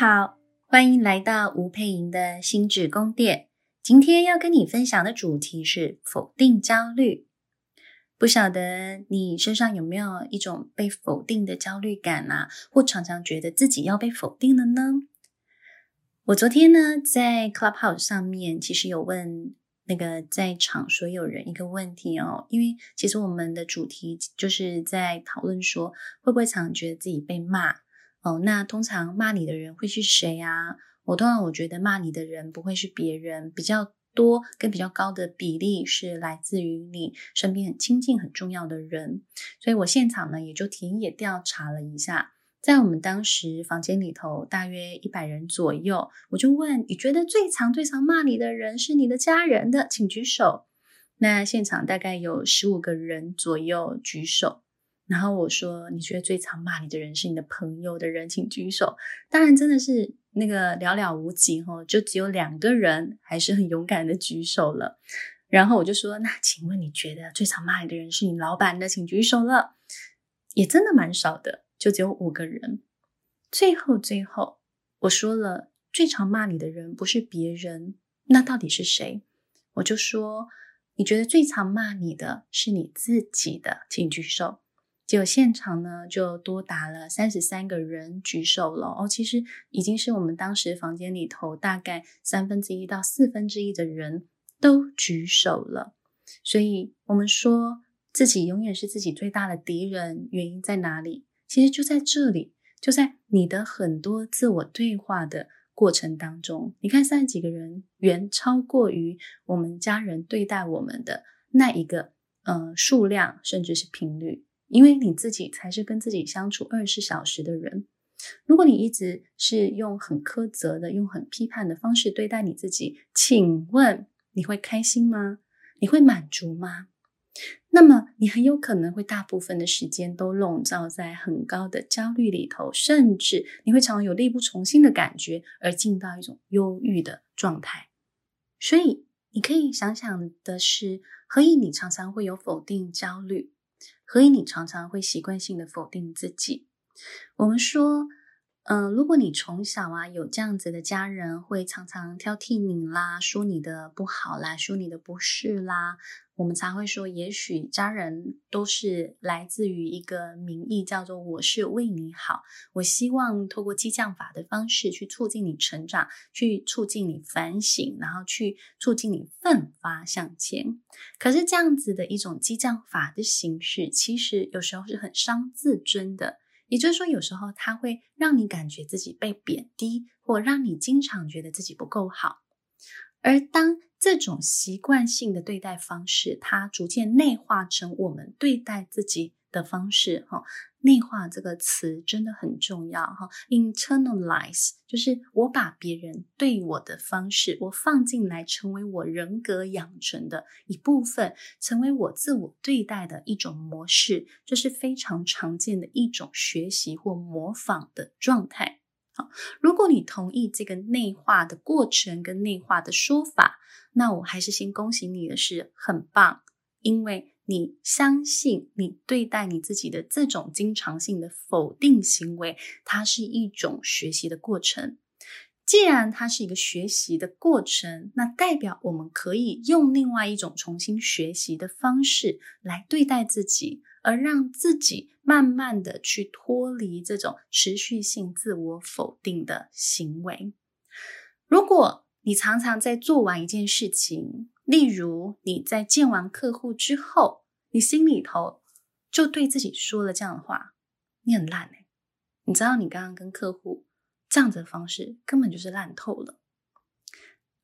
好，欢迎来到吴佩莹的心智宫殿。今天要跟你分享的主题是否定焦虑。不晓得你身上有没有一种被否定的焦虑感啊？或常常觉得自己要被否定了呢？我昨天呢，在 Clubhouse 上面，其实有问那个在场所有人一个问题哦，因为其实我们的主题就是在讨论说，会不会常常觉得自己被骂？哦，那通常骂你的人会是谁啊？我通常我觉得骂你的人不会是别人，比较多跟比较高的比例是来自于你身边很亲近、很重要的人。所以我现场呢也就田野调查了一下，在我们当时房间里头大约一百人左右，我就问你觉得最常、最常骂你的人是你的家人的，请举手。那现场大概有十五个人左右举手。然后我说：“你觉得最常骂你的人是你的朋友的人，请举手。”当然，真的是那个寥寥无几哦，就只有两个人还是很勇敢的举手了。然后我就说：“那请问你觉得最常骂你的人是你老板的，请举手了。”也真的蛮少的，就只有五个人。最后，最后我说了，最常骂你的人不是别人，那到底是谁？我就说：“你觉得最常骂你的是你自己的，请举手。”结果现场呢，就多达了三十三个人举手了哦。其实已经是我们当时房间里头大概三分之一到四分之一的人都举手了。所以，我们说自己永远是自己最大的敌人，原因在哪里？其实就在这里，就在你的很多自我对话的过程当中。你看，三十几个人远超过于我们家人对待我们的那一个呃数量，甚至是频率。因为你自己才是跟自己相处二十四小时的人，如果你一直是用很苛责的、用很批判的方式对待你自己，请问你会开心吗？你会满足吗？那么你很有可能会大部分的时间都笼罩在很高的焦虑里头，甚至你会常常有力不从心的感觉，而进到一种忧郁的状态。所以你可以想想的是，何以你常常会有否定焦虑？所以你常常会习惯性的否定自己？我们说，嗯、如果你从小啊有这样子的家人，会常常挑剔你啦，说你的不好啦，说你的不是啦。我们才会说，也许家人都是来自于一个名义，叫做“我是为你好”。我希望透过激将法的方式去促进你成长，去促进你反省，然后去促进你奋发向前。可是这样子的一种激将法的形式，其实有时候是很伤自尊的。也就是说，有时候他会让你感觉自己被贬低，或让你经常觉得自己不够好。而当这种习惯性的对待方式，它逐渐内化成我们对待自己的方式，哈，内化这个词真的很重要，哈，internalize 就是我把别人对我的方式，我放进来，成为我人格养成的一部分，成为我自我对待的一种模式，这是非常常见的一种学习或模仿的状态。好如果你同意这个内化的过程跟内化的说法，那我还是先恭喜你的是很棒，因为你相信你对待你自己的这种经常性的否定行为，它是一种学习的过程。既然它是一个学习的过程，那代表我们可以用另外一种重新学习的方式来对待自己，而让自己慢慢的去脱离这种持续性自我否定的行为。如果你常常在做完一件事情，例如你在见完客户之后，你心里头就对自己说了这样的话：“你很烂欸，你知道你刚刚跟客户。”这样子的方式根本就是烂透了。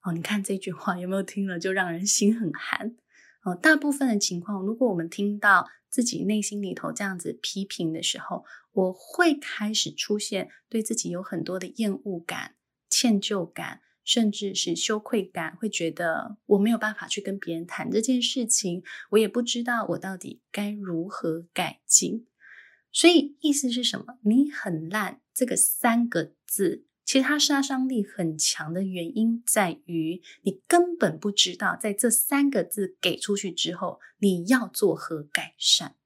哦，你看这句话有没有听了就让人心很寒？哦，大部分的情况，如果我们听到自己内心里头这样子批评的时候，我会开始出现对自己有很多的厌恶感、歉疚感，甚至是羞愧感，会觉得我没有办法去跟别人谈这件事情，我也不知道我到底该如何改进。所以意思是什么？你很烂这个三个字，其实它杀伤力很强的原因在于，你根本不知道在这三个字给出去之后，你要做何改善。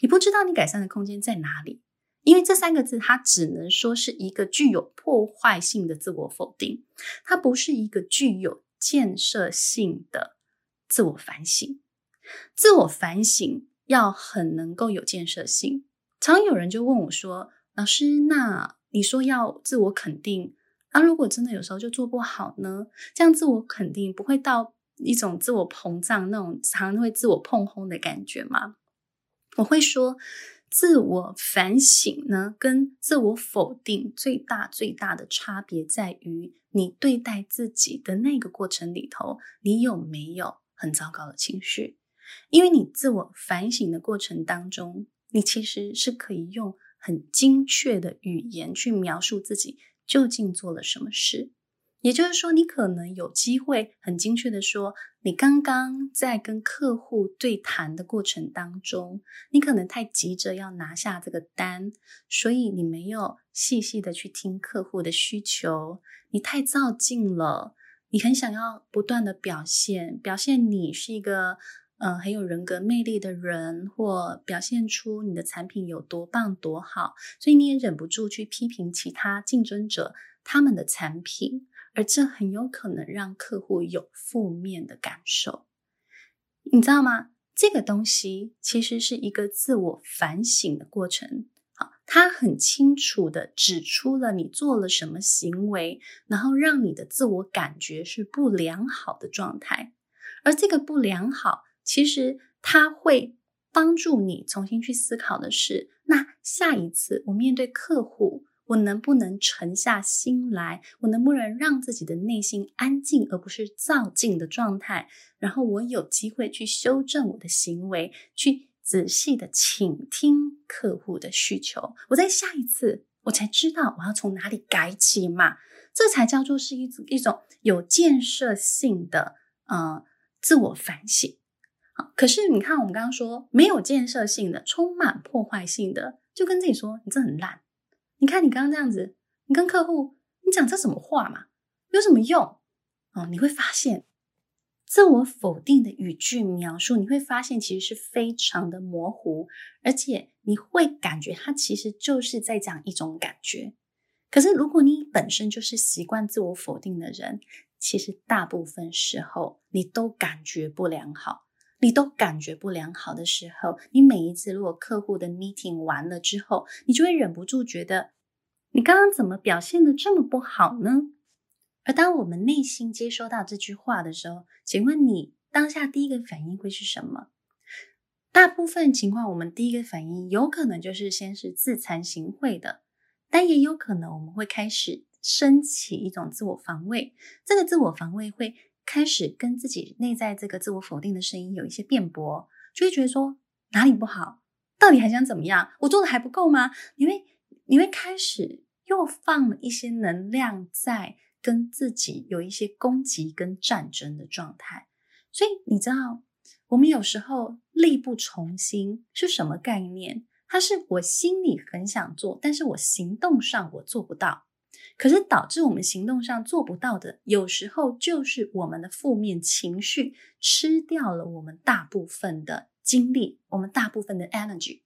你不知道你改善的空间在哪里，因为这三个字，它只能说是一个具有破坏性的自我否定，它不是一个具有建设性的自我反省。自我反省要很能够有建设性。常有人就问我说：“老师，那你说要自我肯定，那、啊、如果真的有时候就做不好呢？这样自我肯定不会到一种自我膨胀那种常常会自我碰轰的感觉吗？”我会说。自我反省呢，跟自我否定最大最大的差别在于，你对待自己的那个过程里头，你有没有很糟糕的情绪？因为你自我反省的过程当中，你其实是可以用很精确的语言去描述自己究竟做了什么事。也就是说，你可能有机会很精确的说，你刚刚在跟客户对谈的过程当中，你可能太急着要拿下这个单，所以你没有细细的去听客户的需求，你太躁进了，你很想要不断的表现，表现你是一个呃很有人格魅力的人，或表现出你的产品有多棒多好，所以你也忍不住去批评其他竞争者他们的产品。而这很有可能让客户有负面的感受，你知道吗？这个东西其实是一个自我反省的过程。好，它很清楚的指出了你做了什么行为，然后让你的自我感觉是不良好的状态。而这个不良好，其实它会帮助你重新去思考的是：那下一次我面对客户。我能不能沉下心来？我能不能让自己的内心安静，而不是躁进的状态？然后我有机会去修正我的行为，去仔细的倾听客户的需求。我在下一次，我才知道我要从哪里改起嘛。这才叫做是一一种有建设性的呃自我反省。好，可是你看，我们刚刚说没有建设性的，充满破坏性的，就跟自己说你这很烂。你看，你刚刚这样子，你跟客户，你讲这什么话嘛？有什么用？哦，你会发现，自我否定的语句描述，你会发现其实是非常的模糊，而且你会感觉它其实就是在讲一种感觉。可是，如果你本身就是习惯自我否定的人，其实大部分时候你都感觉不良好。你都感觉不良好的时候，你每一次如果客户的 meeting 完了之后，你就会忍不住觉得，你刚刚怎么表现得这么不好呢？而当我们内心接收到这句话的时候，请问你当下第一个反应会是什么？大部分情况，我们第一个反应有可能就是先是自惭形秽的，但也有可能我们会开始升起一种自我防卫，这个自我防卫会。开始跟自己内在这个自我否定的声音有一些辩驳，就会觉得说哪里不好，到底还想怎么样？我做的还不够吗？你会你会开始又放了一些能量在跟自己有一些攻击跟战争的状态。所以你知道，我们有时候力不从心是什么概念？它是我心里很想做，但是我行动上我做不到。可是导致我们行动上做不到的，有时候就是我们的负面情绪吃掉了我们大部分的精力，我们大部分的 energy。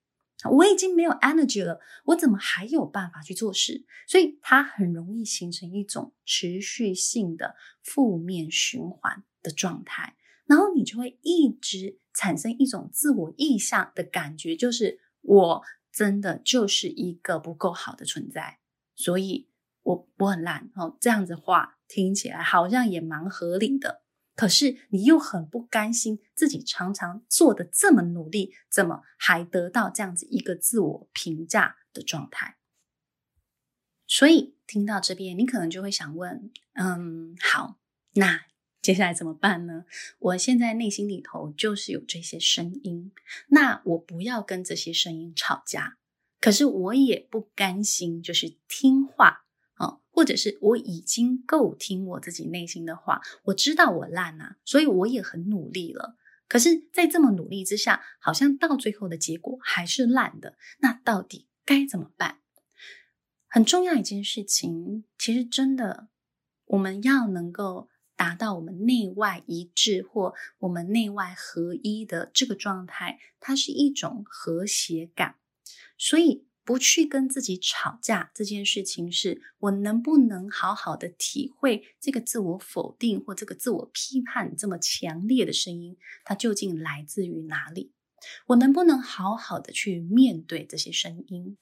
我已经没有 energy 了，我怎么还有办法去做事？所以它很容易形成一种持续性的负面循环的状态，然后你就会一直产生一种自我意象的感觉，就是我真的就是一个不够好的存在，所以。我我很烂哦，这样子话听起来好像也蛮合理的。可是你又很不甘心自己常常做的这么努力，怎么还得到这样子一个自我评价的状态？所以听到这边，你可能就会想问：嗯，好，那接下来怎么办呢？我现在内心里头就是有这些声音，那我不要跟这些声音吵架，可是我也不甘心，就是听话。或者是我已经够听我自己内心的话，我知道我烂啊，所以我也很努力了。可是，在这么努力之下，好像到最后的结果还是烂的。那到底该怎么办？很重要一件事情，其实真的，我们要能够达到我们内外一致或我们内外合一的这个状态，它是一种和谐感。所以不去跟自己吵架这件事情是，我能不能好好的体会这个自我否定或这个自我批判这么强烈的声音，它究竟来自于哪里？我能不能好好的去面对这些声音？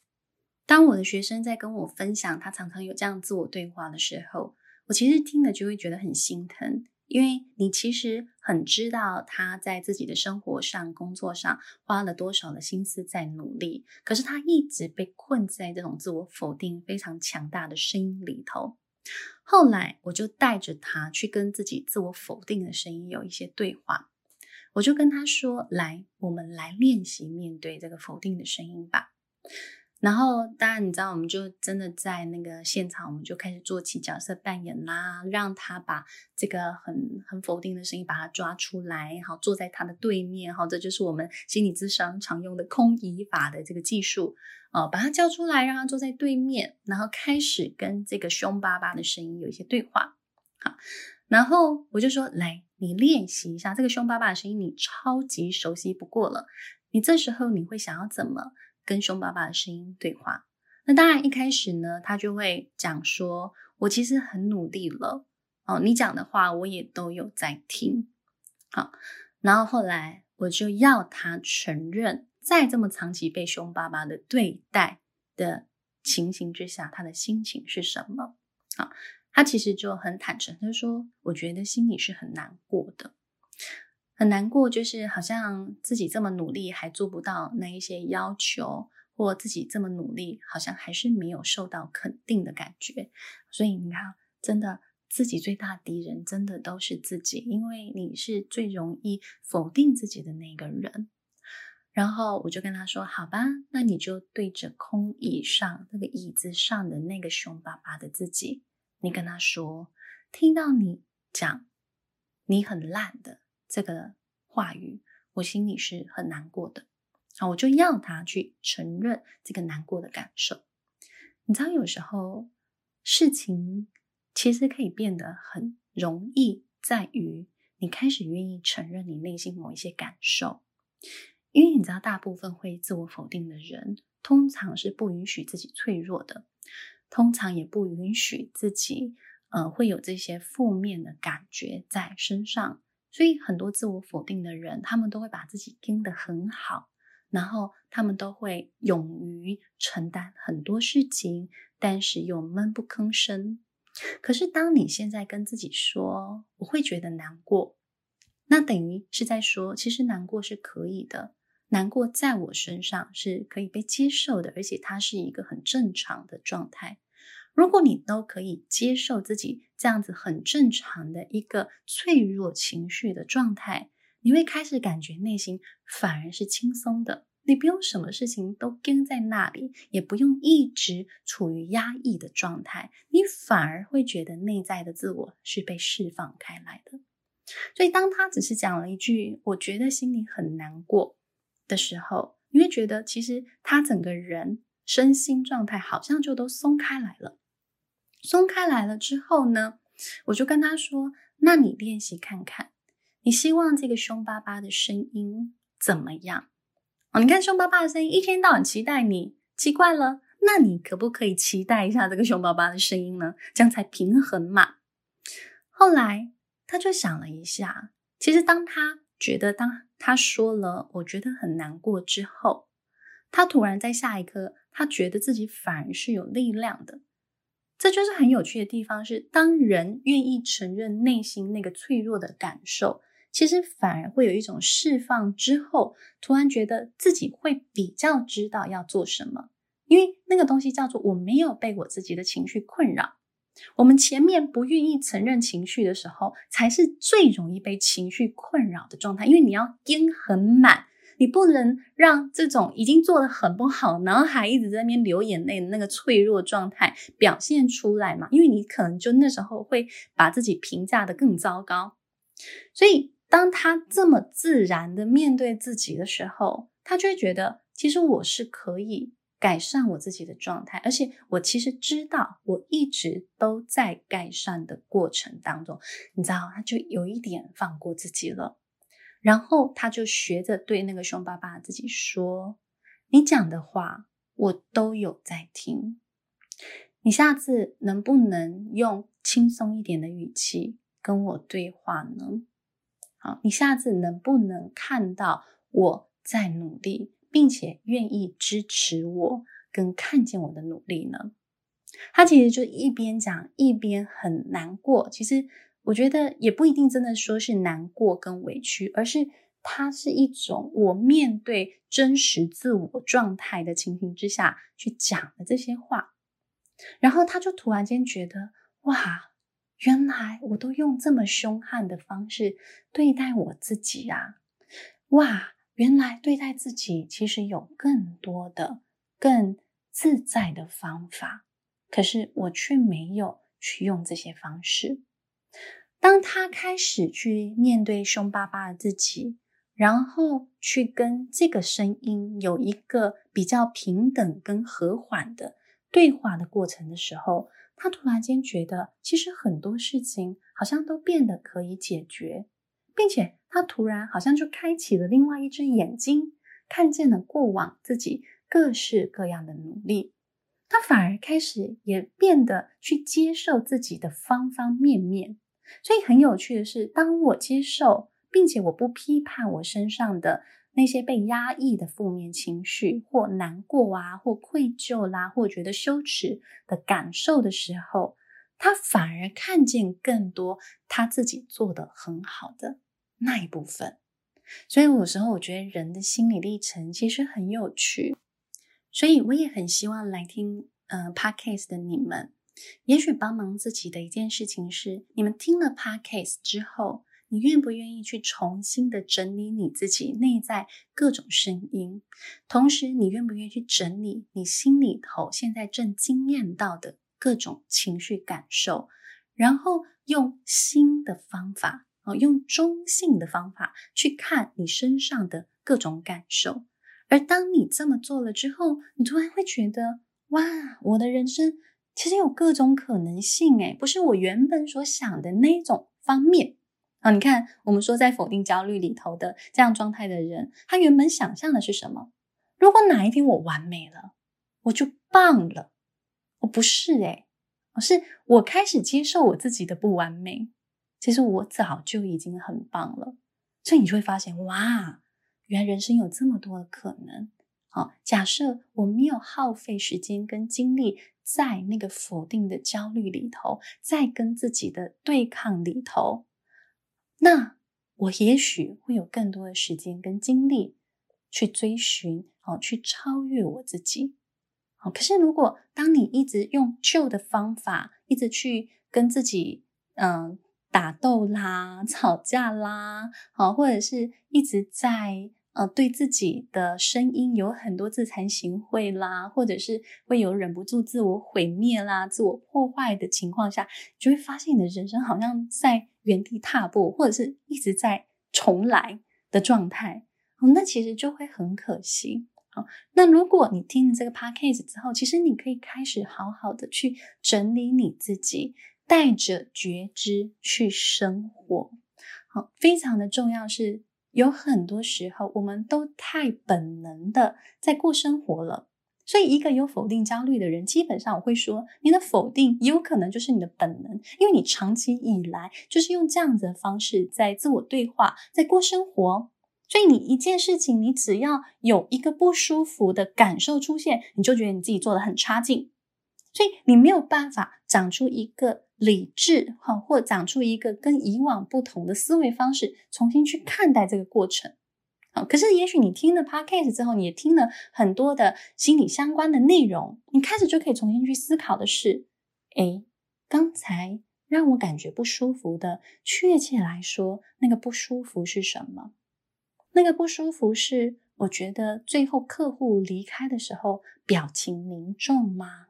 当我的学生在跟我分享他常常有这样自我对话的时候，我其实听了就会觉得很心疼。因为你其实很知道他在自己的生活上、工作上花了多少的心思在努力，可是他一直被困在这种自我否定非常强大的声音里头。后来我就带着他去跟自己自我否定的声音有一些对话，我就跟他说：“来，我们来练习面对这个否定的声音吧。”然后，当然，你知道，我们就真的在那个现场，我们就开始做起角色扮演啦，让他把这个很很否定的声音把它抓出来，好，坐在他的对面，好，这就是我们心理智商常用的空椅法的这个技术，哦，把他叫出来，让他坐在对面，然后开始跟这个凶巴巴的声音有一些对话，好，然后我就说，来，你练习一下这个凶巴巴的声音，你超级熟悉不过了，你这时候你会想要怎么？跟凶巴巴的声音对话，那当然一开始呢，他就会讲说：“我其实很努力了哦，你讲的话我也都有在听。”好，然后后来我就要他承认，在这么长期被凶巴巴的对待的情形之下，他的心情是什么？好，他其实就很坦诚，他说：“我觉得心里是很难过的。”很难过，就是好像自己这么努力还做不到那一些要求，或自己这么努力好像还是没有受到肯定的感觉。所以你看，真的自己最大敌人真的都是自己，因为你是最容易否定自己的那个人。然后我就跟他说：“好吧，那你就对着空椅上那个椅子上的那个凶巴巴的自己，你跟他说，听到你讲你很烂的。”这个话语，我心里是很难过的。啊，我就要他去承认这个难过的感受。你知道，有时候事情其实可以变得很容易，在于你开始愿意承认你内心某一些感受。因为你知道，大部分会自我否定的人，通常是不允许自己脆弱的，通常也不允许自己，呃，会有这些负面的感觉在身上。所以很多自我否定的人，他们都会把自己盯得很好，然后他们都会勇于承担很多事情，但是又闷不吭声。可是当你现在跟自己说“我会觉得难过”，那等于是在说，其实难过是可以的，难过在我身上是可以被接受的，而且它是一个很正常的状态。如果你都可以接受自己这样子很正常的一个脆弱情绪的状态，你会开始感觉内心反而是轻松的。你不用什么事情都跟在那里，也不用一直处于压抑的状态，你反而会觉得内在的自我是被释放开来的。所以，当他只是讲了一句“我觉得心里很难过”的时候，你会觉得其实他整个人身心状态好像就都松开来了。松开来了之后呢，我就跟他说：“那你练习看看，你希望这个凶巴巴的声音怎么样？哦，你看凶巴巴的声音，一天到晚期待你，奇怪了，那你可不可以期待一下这个凶巴巴的声音呢？这样才平衡嘛。”后来他就想了一下，其实当他觉得当他说了“我觉得很难过”之后，他突然在下一刻，他觉得自己反而是有力量的。这就是很有趣的地方是，当人愿意承认内心那个脆弱的感受，其实反而会有一种释放之后，突然觉得自己会比较知道要做什么，因为那个东西叫做我没有被我自己的情绪困扰。我们前面不愿意承认情绪的时候，才是最容易被情绪困扰的状态，因为你要盯很满。你不能让这种已经做得很不好，然后还一直在那边流眼泪的那个脆弱状态表现出来嘛？因为你可能就那时候会把自己评价得更糟糕。所以当他这么自然的面对自己的时候，他就会觉得，其实我是可以改善我自己的状态，而且我其实知道，我一直都在改善的过程当中。你知道，他就有一点放过自己了。然后他就学着对那个凶巴巴自己说：“你讲的话，我都有在听。你下次能不能用轻松一点的语气跟我对话呢？好，你下次能不能看到我在努力，并且愿意支持我跟看见我的努力呢？他其实就一边讲一边很难过。其实我觉得也不一定真的说是难过跟委屈，而是它是一种我面对真实自我状态的情形之下去讲的这些话。然后他就突然间觉得，哇，原来我都用这么凶悍的方式对待我自己啊！哇，原来对待自己其实有更多的、更自在的方法。可是我却没有去用这些方式。当他开始去面对凶巴巴的自己，然后去跟这个声音有一个比较平等跟和缓的对话的过程的时候，他突然间觉得，其实很多事情好像都变得可以解决，并且他突然好像就开启了另外一只眼睛，看见了过往自己各式各样的努力。他反而开始也变得去接受自己的方方面面，所以很有趣的是，当我接受，并且我不批判我身上的那些被压抑的负面情绪，或难过啊，或愧疚啦，或觉得羞耻的感受的时候，他反而看见更多他自己做的很好的那一部分。所以有时候我觉得人的心理历程其实很有趣。所以我也很希望来听呃 Podcast 的你们，也许帮忙自己的一件事情是，你们听了 Podcast 之后，你愿不愿意去重新的整理你自己内在各种声音，同时你愿不愿意去整理你心里头现在正经验到的各种情绪感受，然后用新的方法，哦，用中性的方法去看你身上的各种感受。而当你这么做了之后，你突然会觉得，哇，我的人生其实有各种可能性，诶，不是我原本所想的那种方面。啊，你看，我们说在否定焦虑里头的这样状态的人，他原本想象的是什么？如果哪一天我完美了，我就棒了。我不是诶，而是我开始接受我自己的不完美。其实我早就已经很棒了。所以你就会发现，哇。原来人生有这么多的可能。好，假设我没有耗费时间跟精力在那个否定的焦虑里头，在跟自己的对抗里头，那我也许会有更多的时间跟精力去追寻，好，去超越我自己。好，可是如果当你一直用旧的方法，一直去跟自己，嗯，打斗啦、吵架啦，好，或者是一直在。呃，对自己的声音有很多自惭形秽啦，或者是会有忍不住自我毁灭啦、自我破坏的情况下，就会发现你的人生好像在原地踏步，或者是一直在重来的状态。哦，那其实就会很可惜。好，那如果你听了这个 podcast 之后，其实你可以开始好好的去整理你自己，带着觉知去生活。好，非常的重要是。有很多时候，我们都太本能的在过生活了。所以，一个有否定焦虑的人，基本上我会说，你的否定有可能就是你的本能，因为你长期以来就是用这样子的方式在自我对话，在过生活。所以，你一件事情，你只要有一个不舒服的感受出现，你就觉得你自己做的很差劲。所以，你没有办法长出一个。理智哈，或长出一个跟以往不同的思维方式，重新去看待这个过程。好，可是也许你听了 Podcast 之后，你也听了很多的心理相关的内容，你开始就可以重新去思考的是：诶，刚才让我感觉不舒服的，确切来说，那个不舒服是什么？那个不舒服是我觉得最后客户离开的时候表情凝重吗？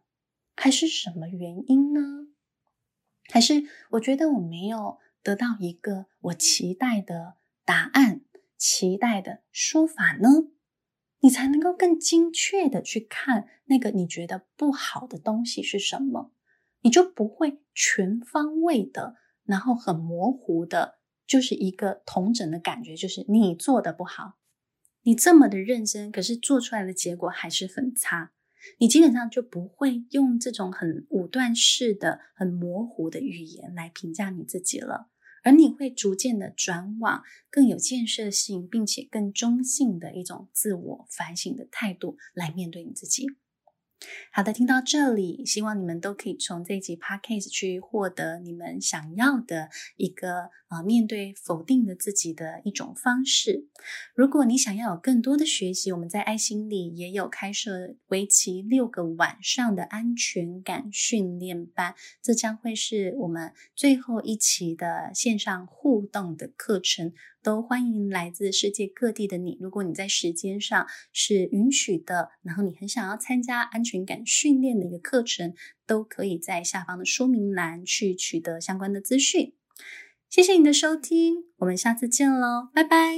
还是什么原因呢？还是我觉得我没有得到一个我期待的答案，期待的说法呢？你才能够更精确的去看那个你觉得不好的东西是什么，你就不会全方位的，然后很模糊的，就是一个同整的感觉，就是你做的不好，你这么的认真，可是做出来的结果还是很差。你基本上就不会用这种很武断式的、很模糊的语言来评价你自己了，而你会逐渐的转往更有建设性，并且更中性的一种自我反省的态度来面对你自己。好的，听到这里，希望你们都可以从这一集 Podcast 去获得你们想要的一个呃面对否定的自己的一种方式。如果你想要有更多的学习，我们在爱心里也有开设为期六个晚上的安全感训练班，这将会是我们最后一期的线上互动的课程。都欢迎来自世界各地的你。如果你在时间上是允许的，然后你很想要参加安全感训练的一个课程，都可以在下方的说明栏去取得相关的资讯。谢谢你的收听，我们下次见喽，拜拜。